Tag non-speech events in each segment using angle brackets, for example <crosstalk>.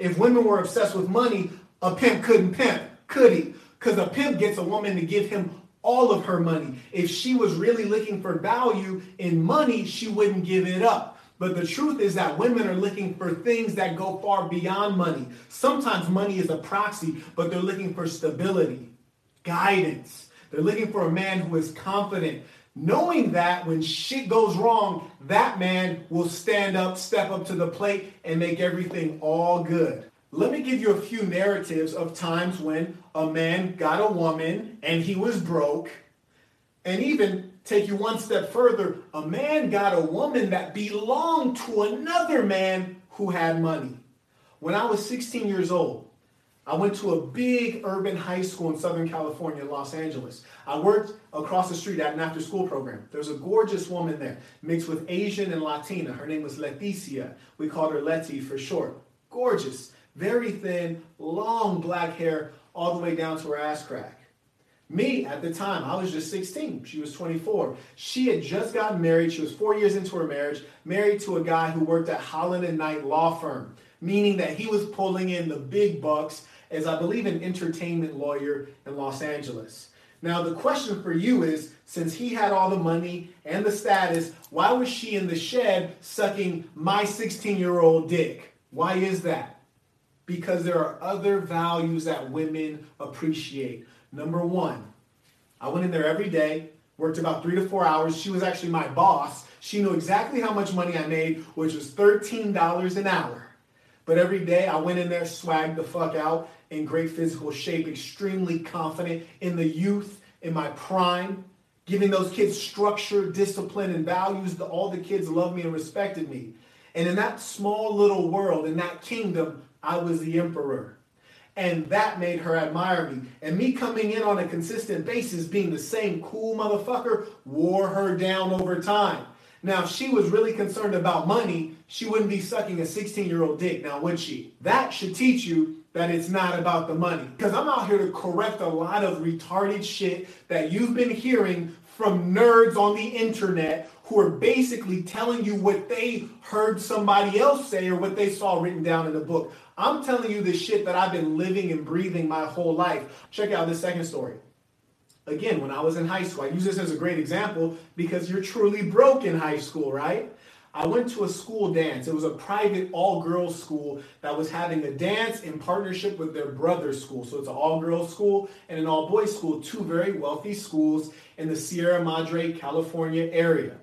If women were obsessed with money, a pimp couldn't pimp, could he? Because a pimp gets a woman to give him all of her money. If she was really looking for value in money, she wouldn't give it up. But the truth is that women are looking for things that go far beyond money. Sometimes money is a proxy, but they're looking for stability, guidance. They're looking for a man who is confident, knowing that when shit goes wrong, that man will stand up, step up to the plate, and make everything all good. Let me give you a few narratives of times when a man got a woman and he was broke, and even take you one step further, a man got a woman that belonged to another man who had money. When I was 16 years old, I went to a big urban high school in Southern California, Los Angeles. I worked across the street at an after school program. There's a gorgeous woman there, mixed with Asian and Latina. Her name was Leticia. We called her Letty for short. Gorgeous, very thin, long black hair, all the way down to her ass crack. Me, at the time, I was just 16. She was 24. She had just gotten married. She was four years into her marriage, married to a guy who worked at Holland and Knight Law Firm, meaning that he was pulling in the big bucks as, I believe, an entertainment lawyer in Los Angeles. Now, the question for you is since he had all the money and the status, why was she in the shed sucking my 16 year old dick? Why is that? Because there are other values that women appreciate. Number one, I went in there every day, worked about three to four hours. She was actually my boss. She knew exactly how much money I made, which was $13 an hour. But every day I went in there, swagged the fuck out, in great physical shape, extremely confident in the youth, in my prime, giving those kids structure, discipline, and values. All the kids loved me and respected me. And in that small little world, in that kingdom, I was the emperor and that made her admire me. And me coming in on a consistent basis, being the same cool motherfucker, wore her down over time. Now, if she was really concerned about money, she wouldn't be sucking a 16 year old dick, now would she? That should teach you that it's not about the money. Because I'm out here to correct a lot of retarded shit that you've been hearing from nerds on the internet who are basically telling you what they heard somebody else say or what they saw written down in a book. I'm telling you the shit that I've been living and breathing my whole life. Check out this second story. Again, when I was in high school, I use this as a great example because you're truly broke in high school, right? I went to a school dance. It was a private all girls school that was having a dance in partnership with their brother's school. So it's an all girls school and an all boys school, two very wealthy schools in the Sierra Madre, California area.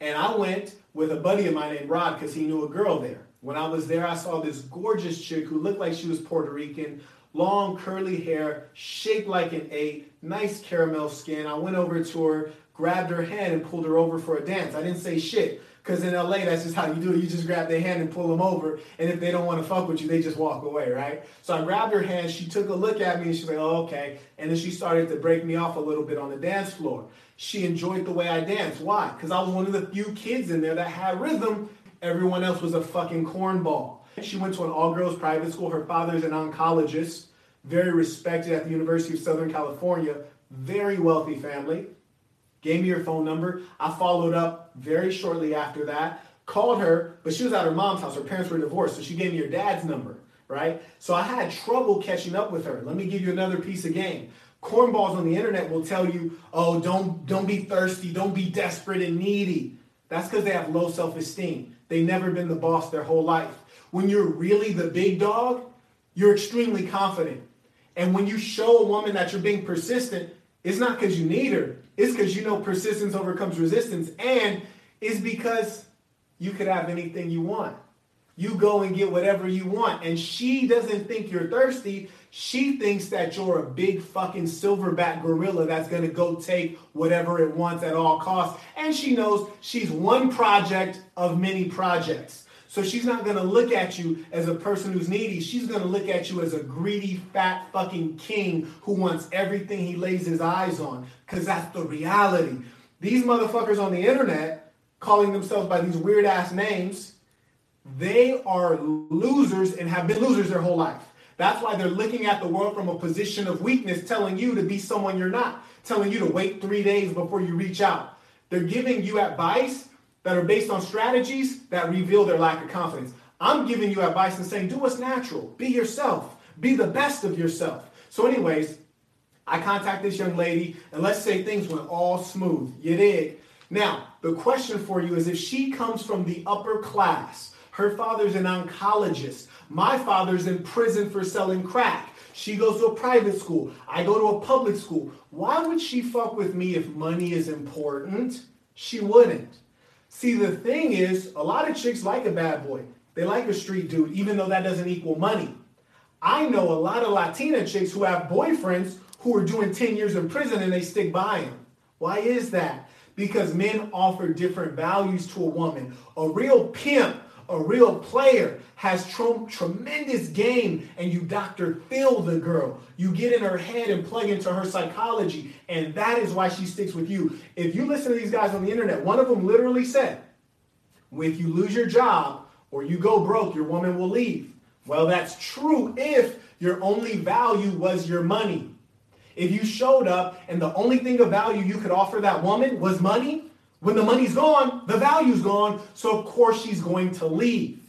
And I went with a buddy of mine named Rod because he knew a girl there. When I was there, I saw this gorgeous chick who looked like she was Puerto Rican, long curly hair, shaped like an eight, nice caramel skin. I went over to her, grabbed her hand, and pulled her over for a dance. I didn't say shit. Because in LA, that's just how you do it. You just grab their hand and pull them over. And if they don't want to fuck with you, they just walk away, right? So I grabbed her hand. She took a look at me and she's like, oh, okay. And then she started to break me off a little bit on the dance floor. She enjoyed the way I danced. Why? Because I was one of the few kids in there that had rhythm Everyone else was a fucking cornball. She went to an all girls private school. Her father's an oncologist, very respected at the University of Southern California, very wealthy family. Gave me her phone number. I followed up very shortly after that. Called her, but she was at her mom's house. Her parents were divorced, so she gave me her dad's number, right? So I had trouble catching up with her. Let me give you another piece of game. Cornballs on the internet will tell you, oh, don't don't be thirsty, don't be desperate and needy. That's because they have low self-esteem. They never been the boss their whole life. When you're really the big dog, you're extremely confident. And when you show a woman that you're being persistent, it's not because you need her. It's because you know persistence overcomes resistance. And it's because you could have anything you want. You go and get whatever you want. And she doesn't think you're thirsty. She thinks that you're a big fucking silverback gorilla that's to go take whatever it wants at all costs. And she knows she's one project of many projects. So she's not going to look at you as a person who's needy. She's going to look at you as a greedy, fat fucking king who wants everything he lays his eyes on. Because that's the reality. These motherfuckers on the internet calling themselves by these weird ass names, they are losers and have been losers their whole life. That's why they're looking at the world from a position of weakness, telling you to be someone you're not, telling you to wait three days before you reach out. They're giving you advice that are based on strategies that reveal their lack of confidence. I'm giving you advice and saying, do what's natural. Be yourself. Be the best of yourself. So, anyways, I contact this young lady, and let's say things went all smooth. You did. Now, the question for you is if she comes from the upper class, her father's an oncologist, my father's in prison for selling crack. She goes to a private school. I go to a public school. Why would she fuck with me if money is important? She wouldn't. See, the thing is, a lot of chicks like a bad boy. They like a street dude, even though that doesn't equal money. I know a lot of Latina chicks who have boyfriends who are doing 10 years in prison and they stick by them. Why is that? Because men offer different values to a woman. A real pimp, a real player has tr- tremendous game and you Dr. Phil the girl. You get in her head and plug into her psychology and that is why she sticks with you. If you listen to these guys on the internet, one of them literally said, if you lose your job or you go broke, your woman will leave. Well, that's true if your only value was your money. If you showed up and the only thing of value you could offer that woman was money, when the money's gone, the value's gone, so of course she's going to leave.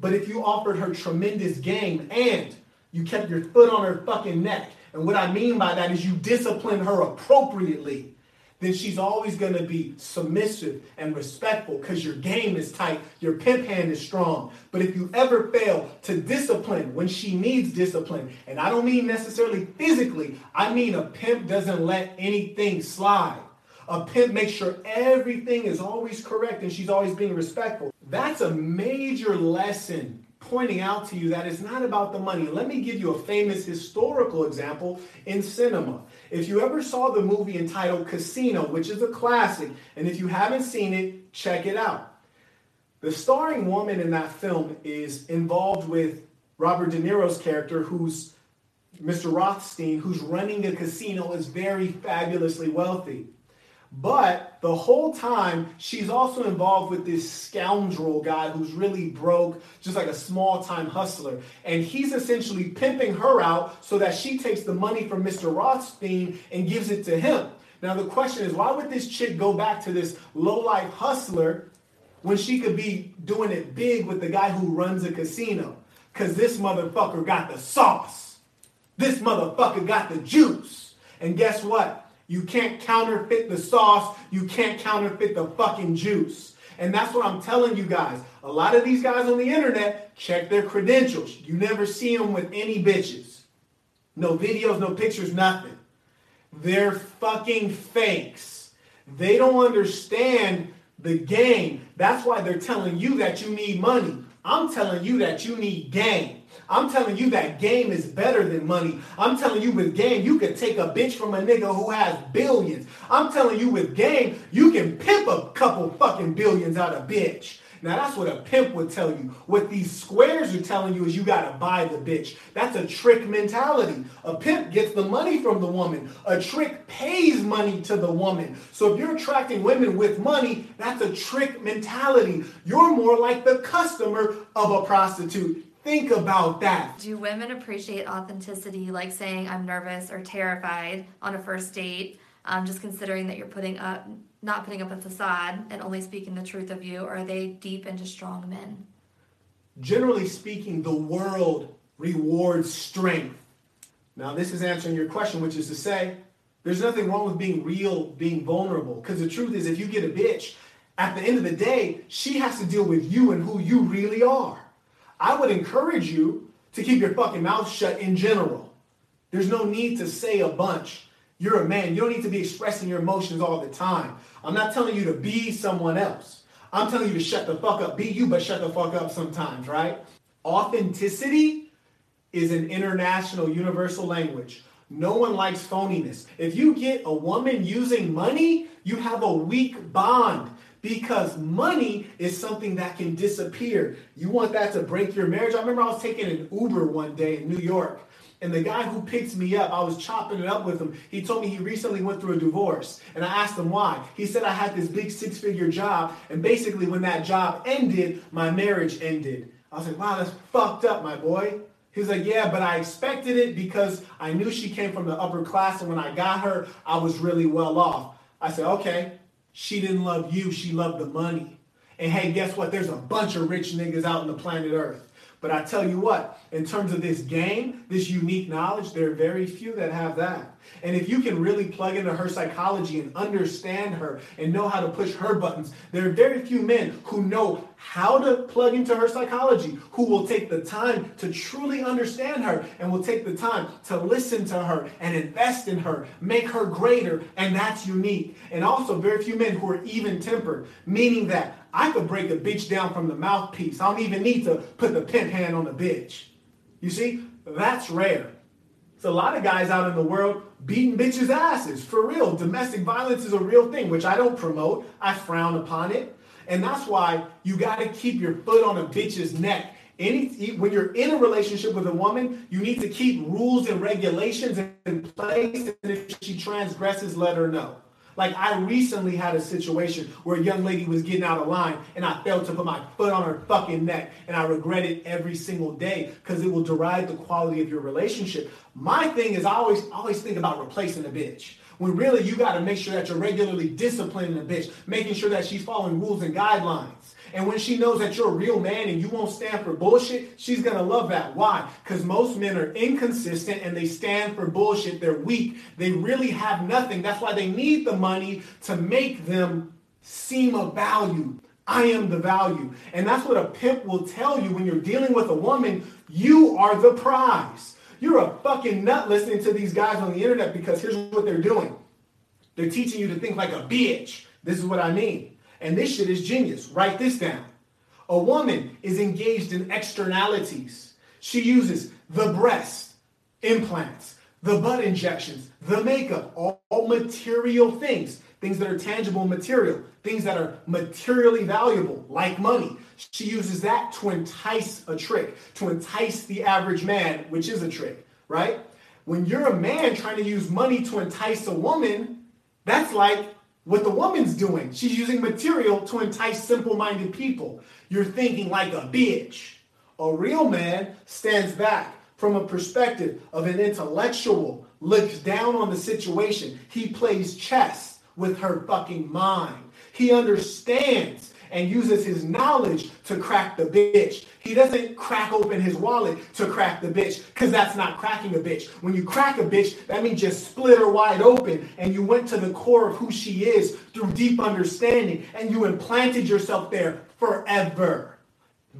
But if you offered her tremendous game and you kept your foot on her fucking neck, and what I mean by that is you discipline her appropriately, then she's always going to be submissive and respectful because your game is tight, your pimp hand is strong. But if you ever fail to discipline when she needs discipline, and I don't mean necessarily physically, I mean a pimp doesn't let anything slide. A pimp makes sure everything is always correct and she's always being respectful. That's a major lesson pointing out to you that it's not about the money. Let me give you a famous historical example in cinema. If you ever saw the movie entitled Casino, which is a classic, and if you haven't seen it, check it out. The starring woman in that film is involved with Robert De Niro's character, who's Mr. Rothstein, who's running a casino, is very fabulously wealthy. But the whole time, she's also involved with this scoundrel guy who's really broke, just like a small time hustler. And he's essentially pimping her out so that she takes the money from Mr. Rothstein and gives it to him. Now, the question is why would this chick go back to this low life hustler when she could be doing it big with the guy who runs a casino? Because this motherfucker got the sauce. This motherfucker got the juice. And guess what? You can't counterfeit the sauce. You can't counterfeit the fucking juice. And that's what I'm telling you guys. A lot of these guys on the internet check their credentials. You never see them with any bitches. No videos, no pictures, nothing. They're fucking fakes. They don't understand the game. That's why they're telling you that you need money. I'm telling you that you need game. I'm telling you that game is better than money. I'm telling you with game, you can take a bitch from a nigga who has billions. I'm telling you with game, you can pimp a couple fucking billions out of bitch. Now that's what a pimp would tell you. What these squares are telling you is you gotta buy the bitch. That's a trick mentality. A pimp gets the money from the woman. A trick pays money to the woman. So if you're attracting women with money, that's a trick mentality. You're more like the customer of a prostitute. Think about that. Do women appreciate authenticity, like saying I'm nervous or terrified on a first date, um, just considering that you're putting up, not putting up a facade and only speaking the truth of you, or are they deep into strong men? Generally speaking, the world rewards strength. Now, this is answering your question, which is to say, there's nothing wrong with being real, being vulnerable. Because the truth is, if you get a bitch, at the end of the day, she has to deal with you and who you really are. I would encourage you to keep your fucking mouth shut in general. There's no need to say a bunch. You're a man. You don't need to be expressing your emotions all the time. I'm not telling you to be someone else. I'm telling you to shut the fuck up. Be you, but shut the fuck up sometimes, right? Authenticity is an international universal language. No one likes phoniness. If you get a woman using money, you have a weak bond because money is something that can disappear. You want that to break your marriage? I remember I was taking an Uber one day in New York. And the guy who picked me up, I was chopping it up with him. He told me he recently went through a divorce. And I asked him why. He said I had this big six figure job. And basically, when that job ended, my marriage ended. I was like, wow, that's fucked up, my boy. He was like, yeah, but I expected it because I knew she came from the upper class. And when I got her, I was really well off. I said, okay, she didn't love you, she loved the money. And hey, guess what? There's a bunch of rich niggas out on the planet Earth. But I tell you what, in terms of this game, this unique knowledge, there are very few that have that. And if you can really plug into her psychology and understand her and know how to push her buttons, there are very few men who know how to plug into her psychology, who will take the time to truly understand her and will take the time to listen to her and invest in her, make her greater, and that's unique. And also, very few men who are even tempered, meaning that I could break a bitch down from the mouthpiece. I don't even need to put the pimp hand on the bitch. You see, that's rare. It's a lot of guys out in the world beating bitches' asses. For real. Domestic violence is a real thing, which I don't promote. I frown upon it. And that's why you got to keep your foot on a bitch's neck. Any, when you're in a relationship with a woman, you need to keep rules and regulations in place. And if she transgresses, let her know. Like I recently had a situation where a young lady was getting out of line and I failed to put my foot on her fucking neck and I regret it every single day because it will derive the quality of your relationship. My thing is I always always think about replacing a bitch. When really you got to make sure that you're regularly disciplining a bitch, making sure that she's following rules and guidelines. And when she knows that you're a real man and you won't stand for bullshit, she's going to love that. Why? Because most men are inconsistent and they stand for bullshit. They're weak. They really have nothing. That's why they need the money to make them seem of value. I am the value. And that's what a pimp will tell you when you're dealing with a woman. You are the prize. You're a fucking nut listening to these guys on the internet because here's what they're doing. They're teaching you to think like a bitch. This is what I mean. And this shit is genius. Write this down. A woman is engaged in externalities. She uses the breast, implants, the butt injections, the makeup, all, all material things, things that are tangible material, things that are materially valuable, like money. She uses that to entice a trick, to entice the average man, which is a trick, right? When you're a man trying to use money to entice a woman, that's like what the woman's doing. She's using material to entice simple minded people. You're thinking like a bitch. A real man stands back from a perspective of an intellectual, looks down on the situation. He plays chess with her fucking mind. He understands and uses his knowledge to crack the bitch. He doesn't crack open his wallet to crack the bitch because that's not cracking a bitch. When you crack a bitch, that means you split her wide open and you went to the core of who she is through deep understanding and you implanted yourself there forever.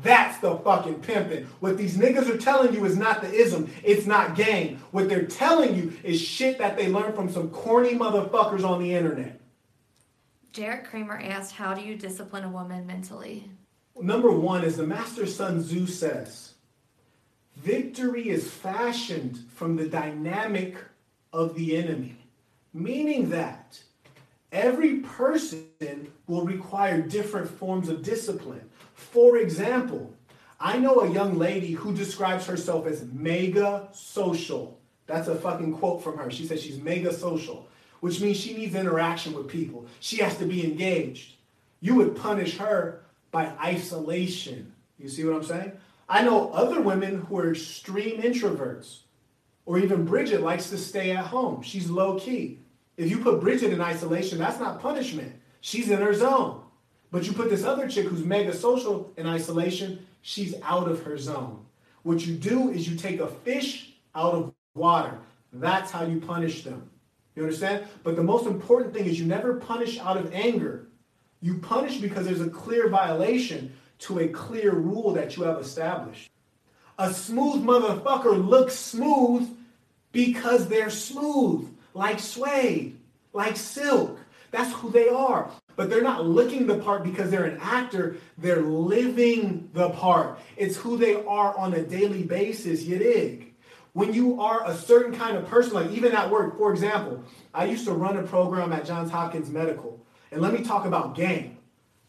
That's the fucking pimping. What these niggas are telling you is not the ism. It's not game. What they're telling you is shit that they learned from some corny motherfuckers on the internet. Jarrett Kramer asked, How do you discipline a woman mentally? Number one is the Master Sun Tzu says, Victory is fashioned from the dynamic of the enemy, meaning that every person will require different forms of discipline. For example, I know a young lady who describes herself as mega social. That's a fucking quote from her. She says she's mega social which means she needs interaction with people. She has to be engaged. You would punish her by isolation. You see what I'm saying? I know other women who are extreme introverts, or even Bridget likes to stay at home. She's low key. If you put Bridget in isolation, that's not punishment. She's in her zone. But you put this other chick who's mega social in isolation, she's out of her zone. What you do is you take a fish out of water. That's how you punish them. You understand? But the most important thing is you never punish out of anger. You punish because there's a clear violation to a clear rule that you have established. A smooth motherfucker looks smooth because they're smooth, like suede, like silk. That's who they are. But they're not looking the part because they're an actor. They're living the part. It's who they are on a daily basis, you dig? When you are a certain kind of person, like even at work, for example, I used to run a program at Johns Hopkins Medical. And let me talk about game.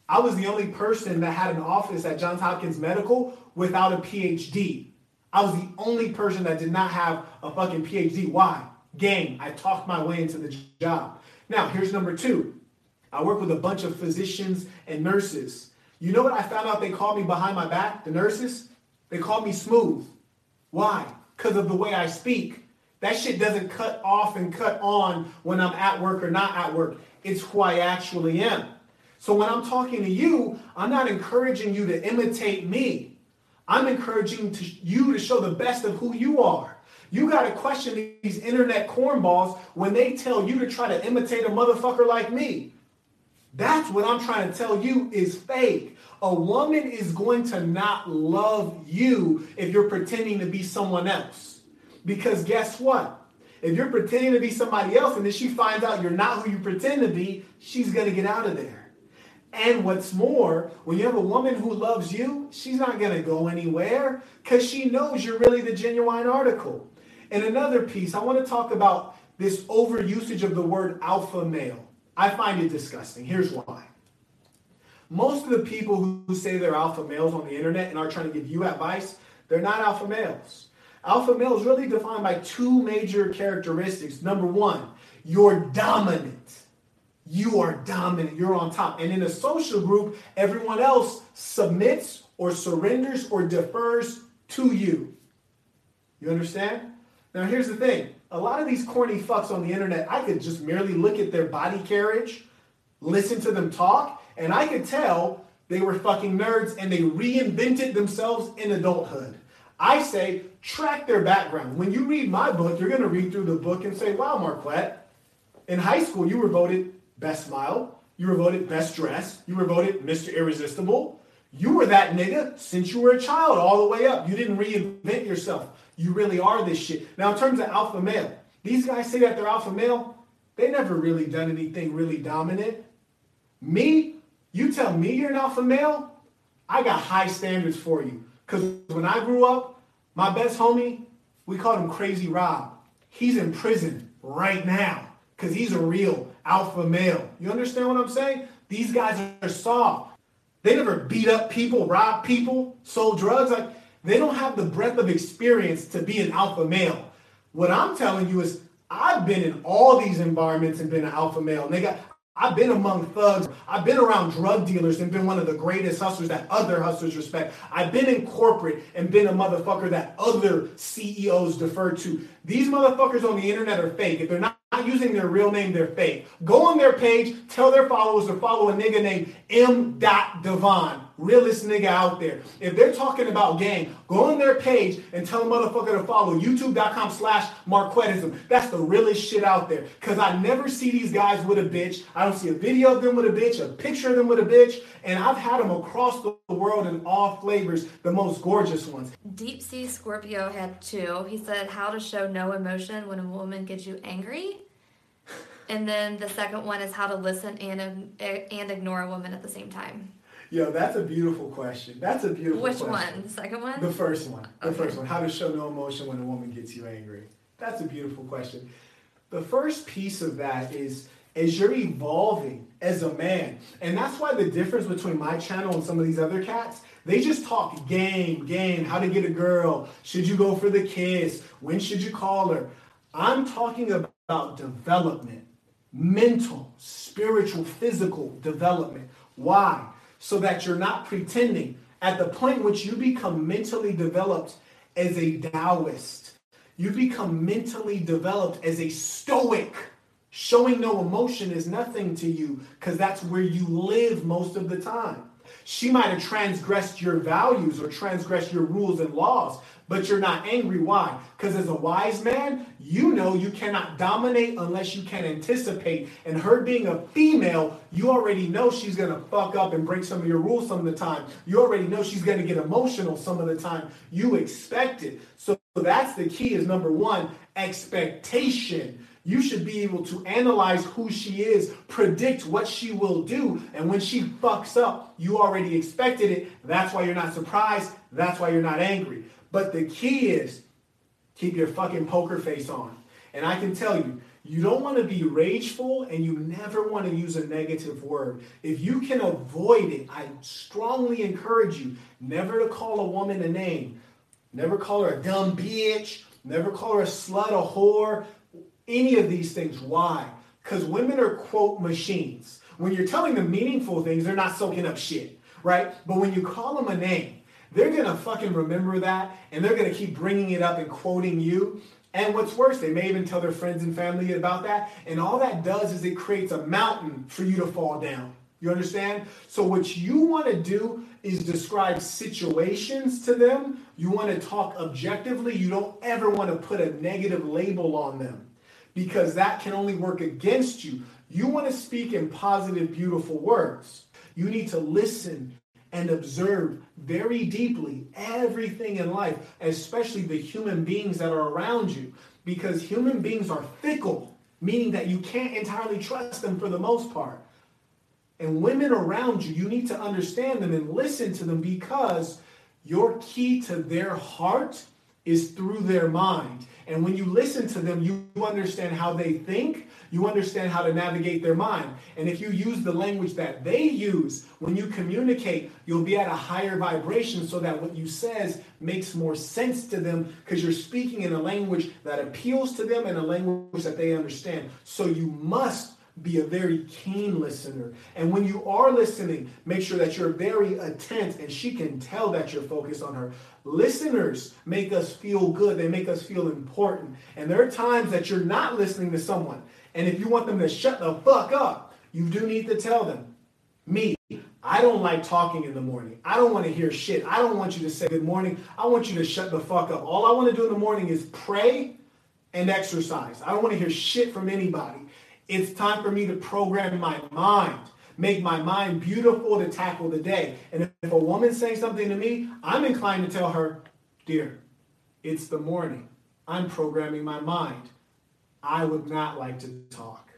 I was the only person that had an office at Johns Hopkins Medical without a PhD. I was the only person that did not have a fucking PhD. Why? Game. I talked my way into the job. Now, here's number two. I work with a bunch of physicians and nurses. You know what I found out they called me behind my back, the nurses? They called me smooth. Why? Because of the way I speak. That shit doesn't cut off and cut on when I'm at work or not at work. It's who I actually am. So when I'm talking to you, I'm not encouraging you to imitate me. I'm encouraging to, you to show the best of who you are. You got to question these internet cornballs when they tell you to try to imitate a motherfucker like me. That's what I'm trying to tell you is fake. A woman is going to not love you if you're pretending to be someone else. Because guess what? If you're pretending to be somebody else and then she finds out you're not who you pretend to be, she's going to get out of there. And what's more, when you have a woman who loves you, she's not going to go anywhere because she knows you're really the genuine article. And another piece, I want to talk about this overusage of the word alpha male. I find it disgusting. Here's why. Most of the people who say they're alpha males on the internet and are trying to give you advice, they're not alpha males. Alpha male is really defined by two major characteristics. Number one, you're dominant. You are dominant. You're on top. And in a social group, everyone else submits or surrenders or defers to you. You understand? Now, here's the thing a lot of these corny fucks on the internet, I could just merely look at their body carriage, listen to them talk, and I could tell they were fucking nerds and they reinvented themselves in adulthood. I say, track their background. When you read my book, you're going to read through the book and say, wow, Marquette, in high school, you were voted best smile, you were voted best dress, you were voted Mr. Irresistible. You were that nigga since you were a child all the way up. You didn't reinvent yourself. You really are this shit. Now, in terms of alpha male, these guys say that they're alpha male. They never really done anything really dominant. Me, you tell me you're an alpha male, I got high standards for you. Because when I grew up, my best homie, we called him Crazy Rob. He's in prison right now because he's a real alpha male. You understand what I'm saying? These guys are soft. They never beat up people, rob people, sold drugs. Like they don't have the breadth of experience to be an alpha male. What I'm telling you is I've been in all these environments and been an alpha male. And they got I've been among thugs. I've been around drug dealers and been one of the greatest hustlers that other hustlers respect. I've been in corporate and been a motherfucker that other CEOs defer to. These motherfuckers on the internet are fake. If they're not using their real name, they're fake. Go on their page, tell their followers to follow a nigga named M. Devon, realest nigga out there. If they're talking about gang, go on their page and tell a motherfucker to follow youtube.com slash marquettism. That's the realest shit out there. Cause I never see these guys with a bitch. I don't see a video of them with a bitch, a picture of them with a bitch, and I've had them across the world in all flavors, the most gorgeous ones. Deep Sea Scorpio had two. He said how to show no emotion when a woman gets you angry. And then the second one is how to listen and and ignore a woman at the same time. Yo, that's a beautiful question. That's a beautiful question. Which question. one? The second one? The first one. The okay. first one. How to show no emotion when a woman gets you angry. That's a beautiful question. The first piece of that is as you're evolving as a man. And that's why the difference between my channel and some of these other cats, they just talk game, game, how to get a girl, should you go for the kiss, when should you call her. I'm talking about development mental, spiritual, physical development. Why? So that you're not pretending. At the point which you become mentally developed as a Taoist, you become mentally developed as a Stoic. Showing no emotion is nothing to you because that's where you live most of the time. She might have transgressed your values or transgressed your rules and laws, but you're not angry. Why? Because as a wise man, you know you cannot dominate unless you can anticipate. And her being a female, you already know she's going to fuck up and break some of your rules some of the time. You already know she's going to get emotional some of the time. You expect it. So that's the key is number one, expectation. You should be able to analyze who she is, predict what she will do, and when she fucks up, you already expected it. That's why you're not surprised. That's why you're not angry. But the key is keep your fucking poker face on. And I can tell you, you don't want to be rageful and you never want to use a negative word. If you can avoid it, I strongly encourage you never to call a woman a name. Never call her a dumb bitch. Never call her a slut, a whore, any of these things. Why? Because women are, quote, machines. When you're telling them meaningful things, they're not soaking up shit, right? But when you call them a name, they're going to fucking remember that and they're going to keep bringing it up and quoting you. And what's worse, they may even tell their friends and family about that. And all that does is it creates a mountain for you to fall down. You understand? So, what you want to do is describe situations to them. You want to talk objectively. You don't ever want to put a negative label on them because that can only work against you. You want to speak in positive, beautiful words. You need to listen and observe very deeply everything in life, especially the human beings that are around you, because human beings are fickle, meaning that you can't entirely trust them for the most part. And women around you, you need to understand them and listen to them because your key to their heart is through their mind. And when you listen to them, you understand how they think, you understand how to navigate their mind. And if you use the language that they use when you communicate, you'll be at a higher vibration so that what you says makes more sense to them because you're speaking in a language that appeals to them and a language that they understand. So you must be a very keen listener. And when you are listening, make sure that you're very attent and she can tell that you're focused on her. Listeners make us feel good, they make us feel important. And there are times that you're not listening to someone. And if you want them to shut the fuck up, you do need to tell them. Me, I don't like talking in the morning. I don't want to hear shit. I don't want you to say good morning. I want you to shut the fuck up. All I want to do in the morning is pray and exercise. I don't want to hear shit from anybody. It's time for me to program my mind, make my mind beautiful to tackle the day. And if a woman's saying something to me, I'm inclined to tell her, Dear, it's the morning. I'm programming my mind. I would not like to talk.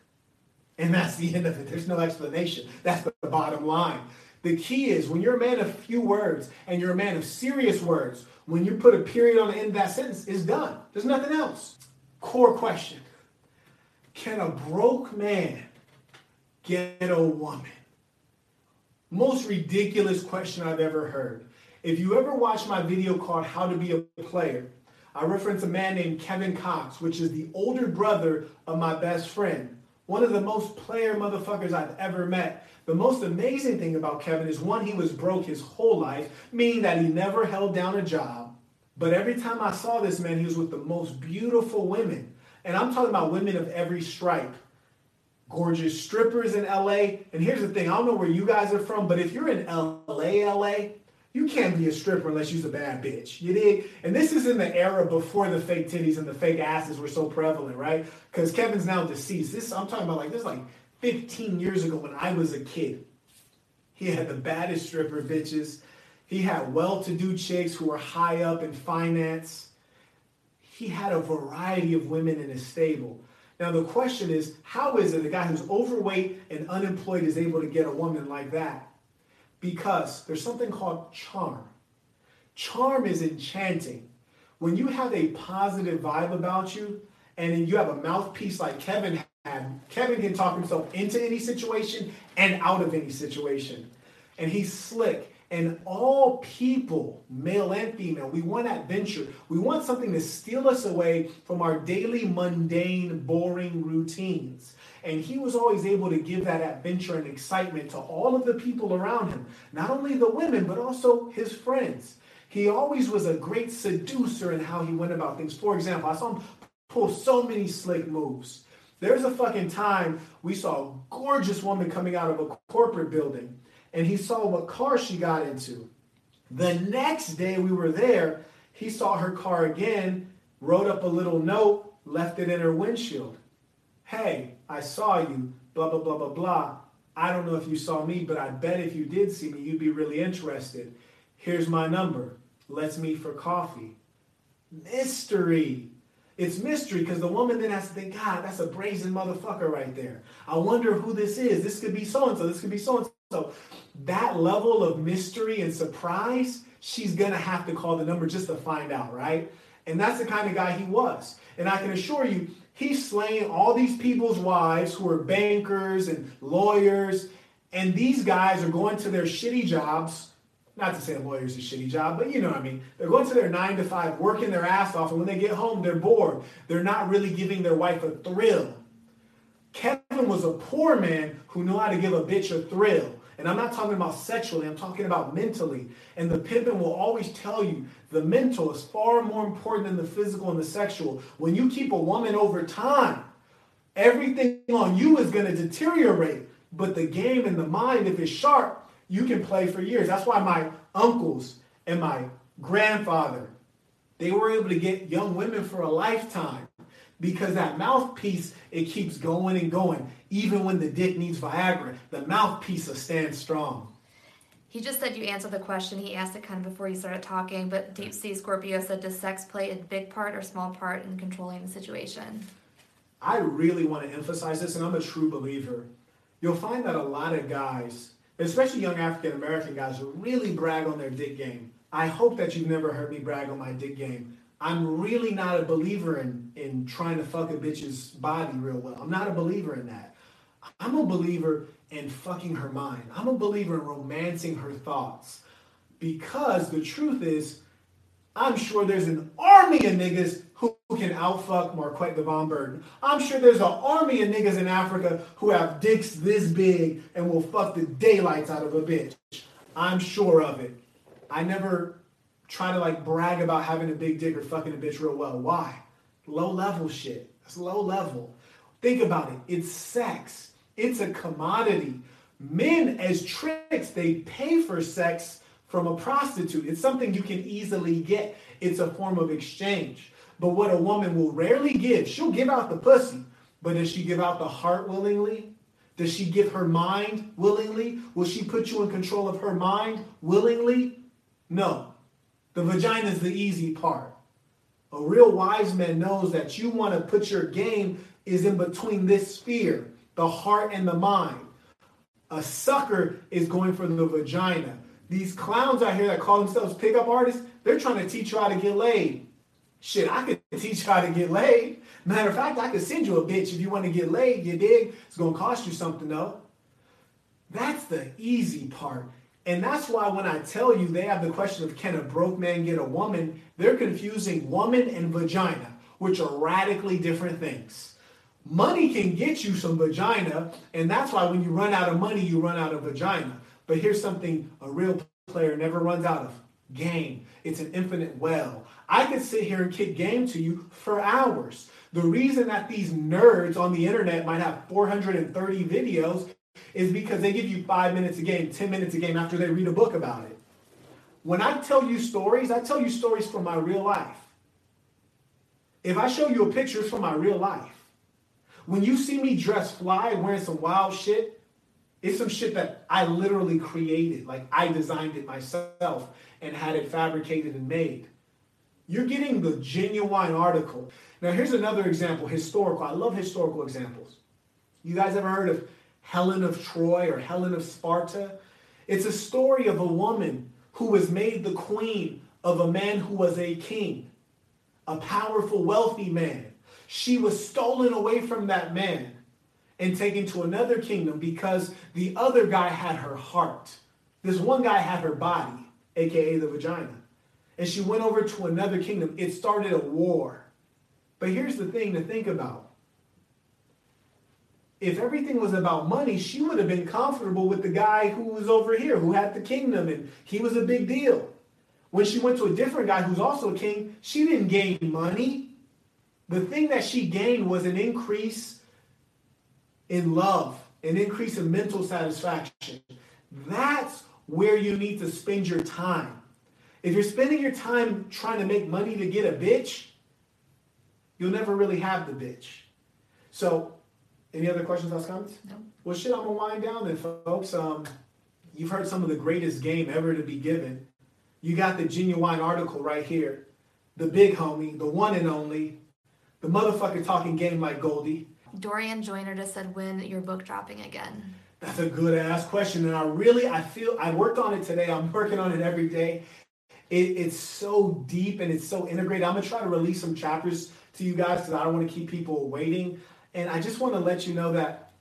And that's the end of it. There's no explanation. That's the bottom line. The key is when you're a man of few words and you're a man of serious words, when you put a period on the end of that sentence, it's done. There's nothing else. Core question can a broke man get a woman? Most ridiculous question I've ever heard. If you ever watch my video called How to Be a Player, I reference a man named Kevin Cox, which is the older brother of my best friend. One of the most player motherfuckers I've ever met. The most amazing thing about Kevin is one, he was broke his whole life, meaning that he never held down a job. But every time I saw this man, he was with the most beautiful women. And I'm talking about women of every stripe. Gorgeous strippers in LA. And here's the thing I don't know where you guys are from, but if you're in LA, LA, you can't be a stripper unless you're a bad bitch. You dig? And this is in the era before the fake titties and the fake asses were so prevalent, right? Because Kevin's now deceased. This I'm talking about like this like 15 years ago when I was a kid. He had the baddest stripper bitches. He had well-to-do chicks who were high up in finance he had a variety of women in his stable. Now, the question is how is it a guy who's overweight and unemployed is able to get a woman like that? Because there's something called charm. Charm is enchanting. When you have a positive vibe about you and you have a mouthpiece like Kevin had, Kevin can talk himself into any situation and out of any situation. And he's slick. And all people, male and female, we want adventure. We want something to steal us away from our daily, mundane, boring routines. And he was always able to give that adventure and excitement to all of the people around him, not only the women, but also his friends. He always was a great seducer in how he went about things. For example, I saw him pull so many slick moves. There's a fucking time we saw a gorgeous woman coming out of a corporate building and he saw what car she got into. The next day we were there, he saw her car again, wrote up a little note, left it in her windshield. Hey, I saw you, blah, blah, blah, blah, blah. I don't know if you saw me, but I bet if you did see me, you'd be really interested. Here's my number. Let's meet for coffee. Mystery. It's mystery because the woman then has to think, God, that's a brazen motherfucker right there. I wonder who this is. This could be so and so. This could be so and so. That level of mystery and surprise, she's going to have to call the number just to find out, right? And that's the kind of guy he was. And I can assure you, he's slaying all these people's wives who are bankers and lawyers. And these guys are going to their shitty jobs not to say a lawyer's a shitty job, but you know what I mean. They're going to their nine to five, working their ass off, and when they get home, they're bored. They're not really giving their wife a thrill. Kevin was a poor man who knew how to give a bitch a thrill. And I'm not talking about sexually, I'm talking about mentally. And the pimpin will always tell you the mental is far more important than the physical and the sexual. When you keep a woman over time, everything on you is going to deteriorate But the game and the mind, if it's sharp, you can play for years. That's why my uncles and my grandfather, they were able to get young women for a lifetime because that mouthpiece, it keeps going and going. Even when the dick needs Viagra, the mouthpiece will stand strong. He just said you answered the question. He asked it kind of before you started talking, but Deep Sea Scorpio said, Does sex play a big part or small part in controlling the situation? I really want to emphasize this, and I'm a true believer. You'll find that a lot of guys, especially young African American guys, really brag on their dick game. I hope that you've never heard me brag on my dick game. I'm really not a believer in, in trying to fuck a bitch's body real well. I'm not a believer in that. I'm a believer in fucking her mind. I'm a believer in romancing her thoughts. Because the truth is, I'm sure there's an army of niggas who can outfuck Marquette Devon Burton. I'm sure there's an army of niggas in Africa who have dicks this big and will fuck the daylights out of a bitch. I'm sure of it. I never try to like brag about having a big dick or fucking a bitch real well. Why? Low level shit. That's low level. Think about it. It's sex. It's a commodity. Men, as tricks, they pay for sex from a prostitute. It's something you can easily get. It's a form of exchange. But what a woman will rarely give, she'll give out the pussy, but does she give out the heart willingly? Does she give her mind willingly? Will she put you in control of her mind willingly? No. The vagina is the easy part. A real wise man knows that you want to put your game is in between this sphere, the heart and the mind. A sucker is going for the vagina. These clowns out here that call themselves pickup artists, they're trying to teach you how to get laid. Shit, I could <laughs> teach you how to get laid. Matter of fact, I could send you a bitch if you want to get laid. You dig? It's gonna cost you something though. That's the easy part. And that's why when I tell you they have the question of can a broke man get a woman, they're confusing woman and vagina, which are radically different things. Money can get you some vagina, and that's why when you run out of money, you run out of vagina. But here's something a real player never runs out of game. It's an infinite well. I could sit here and kick game to you for hours. The reason that these nerds on the internet might have 430 videos is because they give you five minutes a game, 10 minutes a game after they read a book about it. When I tell you stories, I tell you stories from my real life. If I show you a picture, it's from my real life. When you see me dressed fly, wearing some wild shit, it's some shit that I literally created. Like I designed it myself and had it fabricated and made. You're getting the genuine article. Now, here's another example historical. I love historical examples. You guys ever heard of Helen of Troy or Helen of Sparta? It's a story of a woman who was made the queen of a man who was a king, a powerful, wealthy man. She was stolen away from that man and taken to another kingdom because the other guy had her heart. This one guy had her body, aka the vagina and she went over to another kingdom, it started a war. But here's the thing to think about. If everything was about money, she would have been comfortable with the guy who was over here, who had the kingdom, and he was a big deal. When she went to a different guy who's also a king, she didn't gain money. The thing that she gained was an increase in love, an increase in mental satisfaction. That's where you need to spend your time. If you're spending your time trying to make money to get a bitch, you'll never really have the bitch. So, any other questions, or comments? No. Well, shit, I'm gonna wind down then, folks. Um, you've heard some of the greatest game ever to be given. You got the genuine article right here. The big homie, the one and only, the motherfucker talking game like Goldie. Dorian Joyner just said when your book dropping again. That's a good ass question, and I really I feel I worked on it today. I'm working on it every day, it, it's so deep and it's so integrated. I'm gonna try to release some chapters to you guys because I don't want to keep people waiting. And I just want to let you know that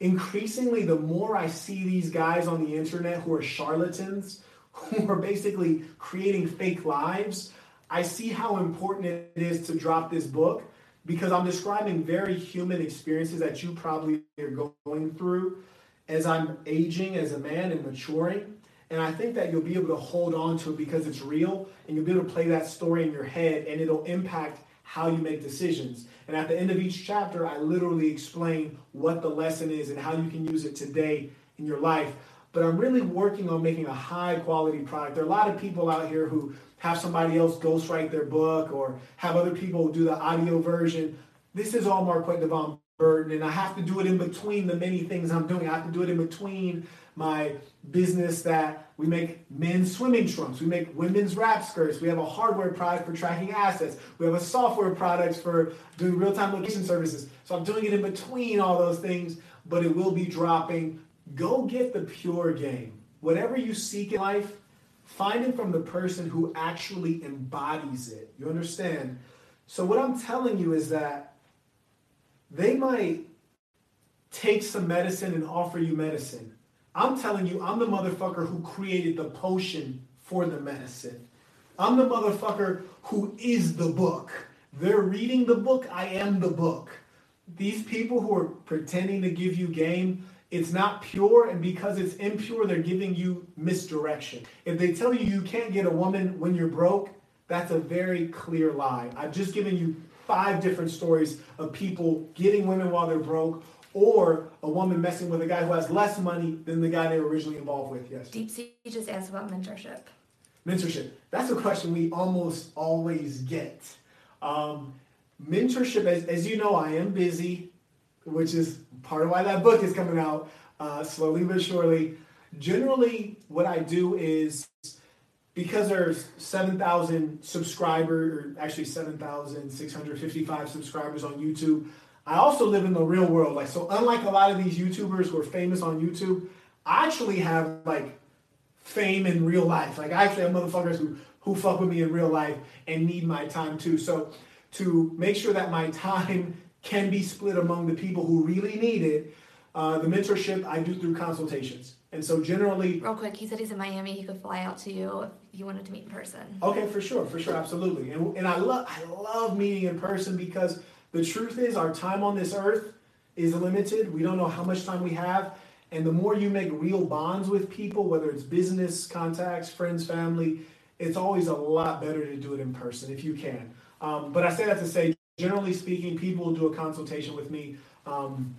increasingly, the more I see these guys on the internet who are charlatans, <laughs> who are basically creating fake lives, I see how important it is to drop this book because I'm describing very human experiences that you probably are going through as I'm aging as a man and maturing. And I think that you'll be able to hold on to it because it's real and you'll be able to play that story in your head and it'll impact how you make decisions. And at the end of each chapter, I literally explain what the lesson is and how you can use it today in your life. But I'm really working on making a high quality product. There are a lot of people out here who have somebody else ghostwrite their book or have other people do the audio version. This is all Marquette Devon Burton, and I have to do it in between the many things I'm doing. I have to do it in between my business that we make men's swimming trunks, we make women's wrap skirts, we have a hardware product for tracking assets, we have a software product for doing real time location services. So I'm doing it in between all those things, but it will be dropping. Go get the pure game. Whatever you seek in life, find it from the person who actually embodies it. You understand? So, what I'm telling you is that they might take some medicine and offer you medicine I'm telling you, I'm the motherfucker who created the potion for the medicine. I'm the motherfucker who is the book. They're reading the book, I am the book. These people who are pretending to give you game, it's not pure, and because it's impure, they're giving you misdirection. If they tell you you can't get a woman when you're broke, that's a very clear lie. I've just given you five different stories of people getting women while they're broke or a woman messing with a guy who has less money than the guy they were originally involved with. Yes. Deep Sea just asked about mentorship. Mentorship. That's a question we almost always get. Um, mentorship, as, as you know, I am busy, which is part of why that book is coming out uh, slowly but surely. Generally, what I do is because there's 7,000 subscribers, or actually 7,655 subscribers on YouTube, I also live in the real world. Like, so unlike a lot of these YouTubers who are famous on YouTube, I actually have like fame in real life. Like, I actually have motherfuckers who who fuck with me in real life and need my time too. So, to make sure that my <laughs> time can be split among the people who really need it, uh, the mentorship I do through consultations. And so generally, real quick, he said he's in Miami. He could fly out to you if you wanted to meet in person. Okay, for sure, for sure, absolutely. And and I love I love meeting in person because the truth is, our time on this earth is limited. We don't know how much time we have. And the more you make real bonds with people, whether it's business contacts, friends, family, it's always a lot better to do it in person if you can. Um, but I say that to say, generally speaking, people will do a consultation with me. Um,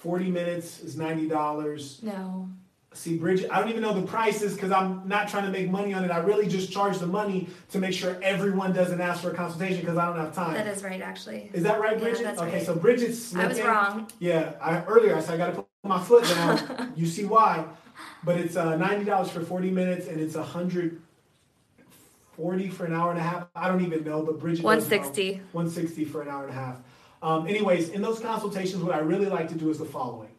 40 minutes is $90. No. See, Bridget, I don't even know the prices because I'm not trying to make money on it. I really just charge the money to make sure everyone doesn't ask for a consultation because I don't have time. That is right, actually. Is that right, Bridget? Yeah, okay, right. so Bridget's slipping. I was wrong. Yeah, I, earlier I said I got to put my foot down. <laughs> you see why? But it's uh, ninety dollars for forty minutes, and it's a hundred forty for an hour and a half. I don't even know, but Bridget. One sixty. One sixty for an hour and a half. Um, anyways, in those consultations, what I really like to do is the following.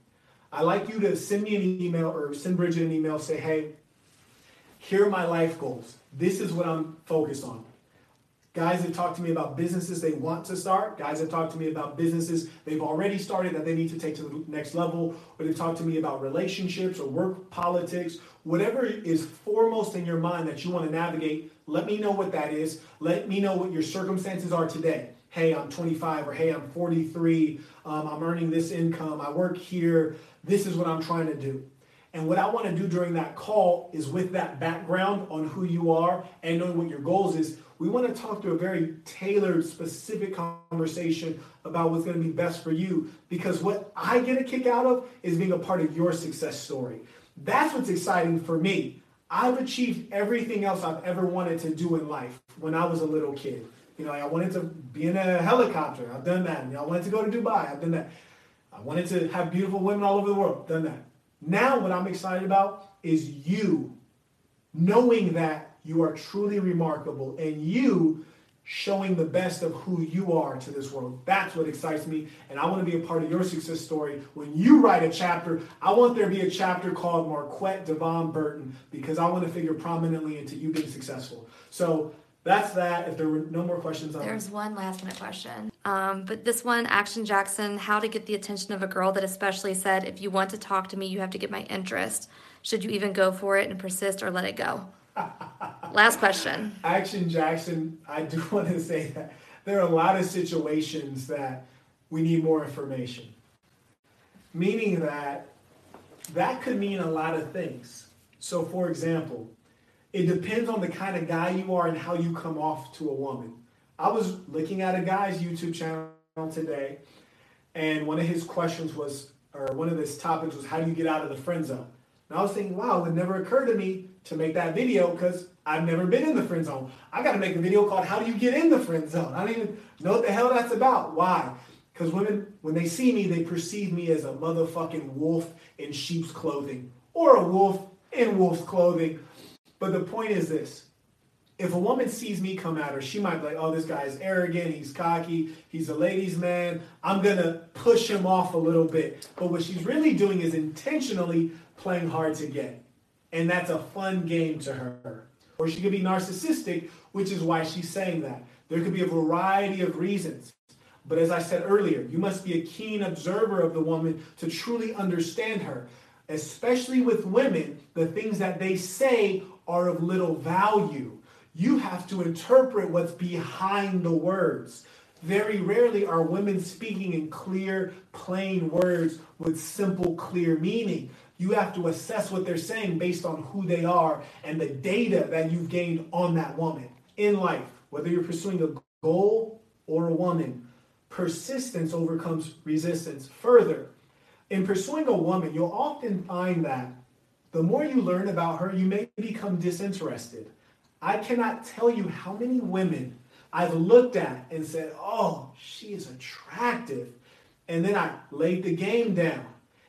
I like you to send me an email or send Bridget an email, say, hey, here are my life goals. This is what I'm focused on. Guys have talked to me about businesses they want to start. Guys have talked to me about businesses they've already started that they need to take to the next level. Or they've talked to me about relationships or work politics. Whatever is foremost in your mind that you want to navigate, let me know what that is. Let me know what your circumstances are today. Hey, I'm 25, or hey, I'm 43. Um, I'm earning this income. I work here. This is what I'm trying to do. And what I want to do during that call is with that background on who you are and knowing what your goals is, we want to talk through a very tailored, specific conversation about what's going to be best for you. Because what I get a kick out of is being a part of your success story. That's what's exciting for me. I've achieved everything else I've ever wanted to do in life when I was a little kid. You know, I wanted to be in a helicopter. I've done that. You know, I wanted to go to Dubai. I've done that. I wanted to have beautiful women all over the world. Done that. Now, what I'm excited about is you knowing that you are truly remarkable and you showing the best of who you are to this world. That's what excites me. And I want to be a part of your success story. When you write a chapter, I want there to be a chapter called Marquette Devon Burton because I want to figure prominently into you being successful. So that's that. If there were no more questions, on there's one last minute question. Um, but this one, Action Jackson, how to get the attention of a girl that especially said, if you want to talk to me, you have to get my interest. Should you even go for it and persist or let it go? <laughs> last question. Action Jackson, I do <laughs> want to say that there are a lot of situations that we need more information. Meaning that that could mean a lot of things. So, for example, it depends on the kind of guy you are and how you come off to a woman. I was looking at a guy's YouTube channel today, and one of his questions was, or one of his topics was, how do you get out of the friend zone? And I was thinking, wow, it never occurred to me to make that video because I've never been in the friend zone. I got to make a video called How Do You Get in the Friend Zone? I don't even know what the hell that's about. Why? Because women, when they see me, they perceive me as a motherfucking wolf in sheep's clothing or a wolf in wolf's clothing. But the point is this if a woman sees me come at her, she might be like, oh, this guy's arrogant, he's cocky, he's a ladies' man. I'm to push him off a little bit. But what she's really doing is intentionally playing hard to get. And that's a fun game to her. Or she could be narcissistic, which is why she's saying that. There could be a variety of reasons. But as I said earlier, you must be a keen observer of the woman to truly understand her. Especially with women, the things that they say are of little value. You have to interpret what's behind the words. Very rarely are women speaking in clear, plain words with simple, clear meaning. You have to assess what they're saying based on who they are and the data that you've gained on that woman in life, whether you're pursuing a goal or a woman. Persistence overcomes resistance. Further, in pursuing a woman, you'll often find that the more you learn about her, you may become disinterested. I cannot tell you how many women I've looked at and said, oh, she is attractive. And then I laid the game down.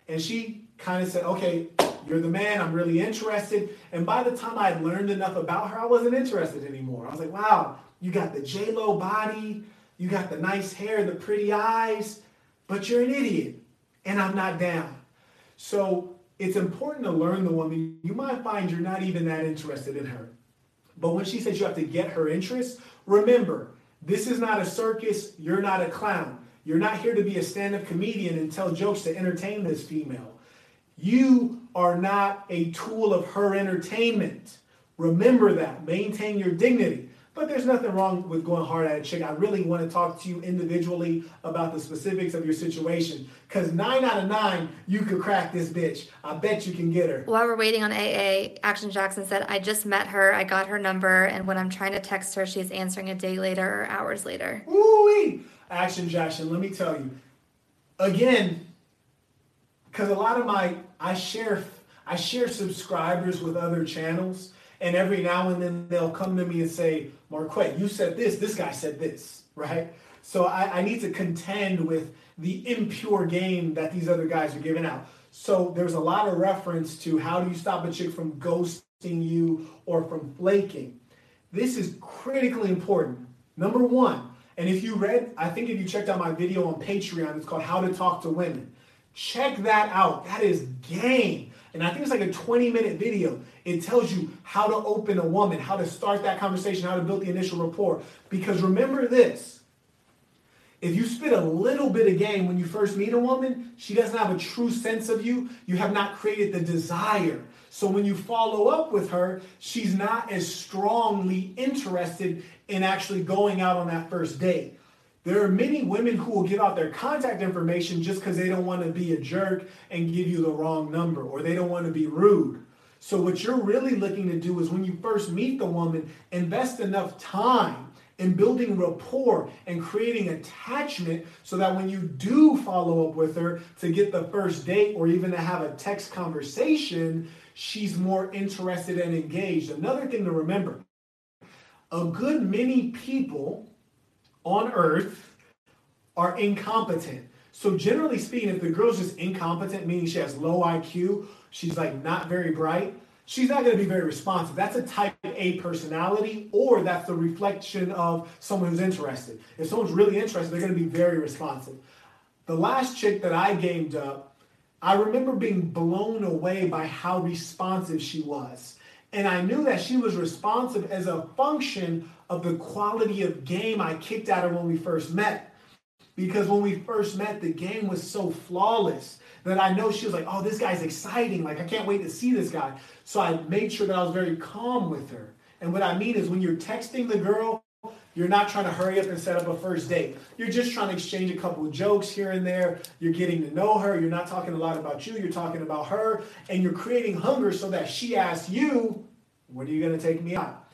And she kind of said, okay, you're the man, I'm really interested. And by the time I learned enough about her, I wasn't interested anymore. I was like, wow, you got the J-Lo body, you got the nice hair, the pretty eyes, but you're an idiot. And I'm not down. So it's important to learn the woman. You might find you're not even that interested in her. But when she says you have to get her interest, remember, this is not a circus. You're not a clown. You're not here to be a stand up comedian and tell jokes to entertain this female. You are not a tool of her entertainment. Remember that. Maintain your dignity. But there's nothing wrong with going hard at a chick. I really want to talk to you individually about the specifics of your situation. Because nine out of nine, you could crack this bitch. I bet you can get her. While we're waiting on AA, Action Jackson said, I just met her. I got her number. And when I'm trying to text her, she's answering a day later or hours later. Woo-wee. Action Jackson, let me tell you. Again, because a lot of my I share I share subscribers with other channels, and every now and then they'll come to me and say, Marquette, you said this, this guy said this, right? So I, I need to contend with the impure game that these other guys are giving out. So there's a lot of reference to how do you stop a chick from ghosting you or from flaking. This is critically important. Number one, and if you read, I think if you checked out my video on Patreon, it's called How to Talk to Women. Check that out. That is game. And I think it's like a 20 minute video. It tells you how to open a woman, how to start that conversation, how to build the initial rapport. Because remember this if you spit a little bit of game when you first meet a woman, she doesn't have a true sense of you. You have not created the desire. So when you follow up with her, she's not as strongly interested in actually going out on that first date. There are many women who will give out their contact information just because they don't want to be a jerk and give you the wrong number or they don't want to be rude. So, what you're really looking to do is when you first meet the woman, invest enough time in building rapport and creating attachment so that when you do follow up with her to get the first date or even to have a text conversation, she's more interested and engaged. Another thing to remember a good many people on earth are incompetent. So generally speaking, if the girl's just incompetent, meaning she has low IQ, she's like not very bright, she's not going to be very responsive. That's a type A personality, or that's the reflection of someone who's interested. If someone's really interested, they're going to be very responsive. The last chick that I gamed up, I remember being blown away by how responsive she was. And I knew that she was responsive as a function of the quality of game I kicked at her when we first met. Because when we first met, the game was so flawless that I know she was like, oh, this guy's exciting. Like, I can't wait to see this guy. So I made sure that I was very calm with her. And what I mean is, when you're texting the girl, you're not trying to hurry up and set up a first date. You're just trying to exchange a couple of jokes here and there. You're getting to know her. You're not talking a lot about you. You're talking about her. And you're creating hunger so that she asks you, when are you going to take me out?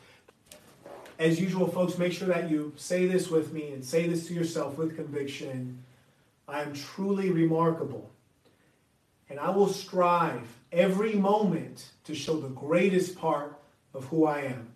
As usual, folks, make sure that you say this with me and say this to yourself with conviction. I am truly remarkable. And I will strive every moment to show the greatest part of who I am.